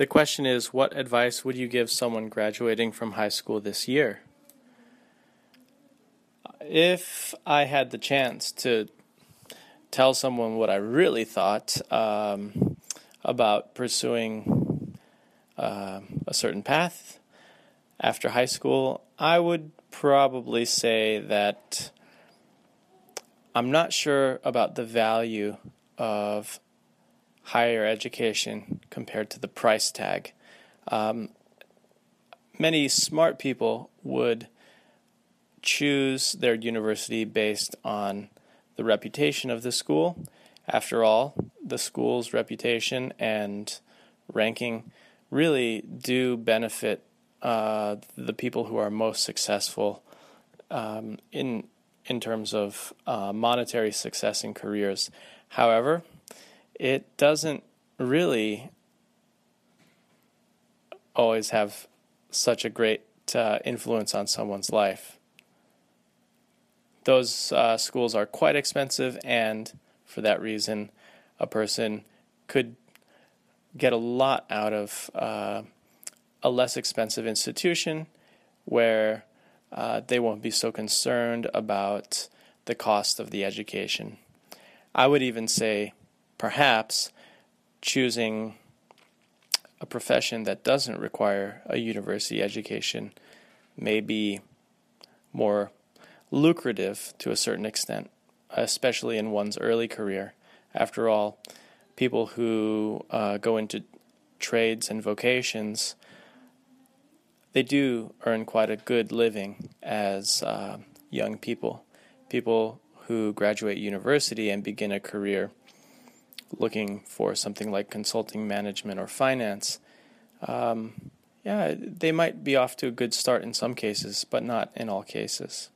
The question is what advice would you give someone graduating from high school this year? If I had the chance to tell someone what I really thought um, about pursuing uh, a certain path after high school, I would probably say that I'm not sure about the value of higher education compared to the price tag. Um, many smart people would choose their university based on the reputation of the school. After all, the school's reputation and ranking really do benefit uh, the people who are most successful um, in in terms of uh, monetary success in careers. However, it doesn't really always have such a great uh, influence on someone's life. Those uh, schools are quite expensive, and for that reason, a person could get a lot out of uh, a less expensive institution where uh, they won't be so concerned about the cost of the education. I would even say perhaps choosing a profession that doesn't require a university education may be more lucrative to a certain extent, especially in one's early career. After all, people who uh, go into trades and vocations they do earn quite a good living as uh, young people. People who graduate university and begin a career looking for something like consulting management or finance, um, yeah, they might be off to a good start in some cases, but not in all cases.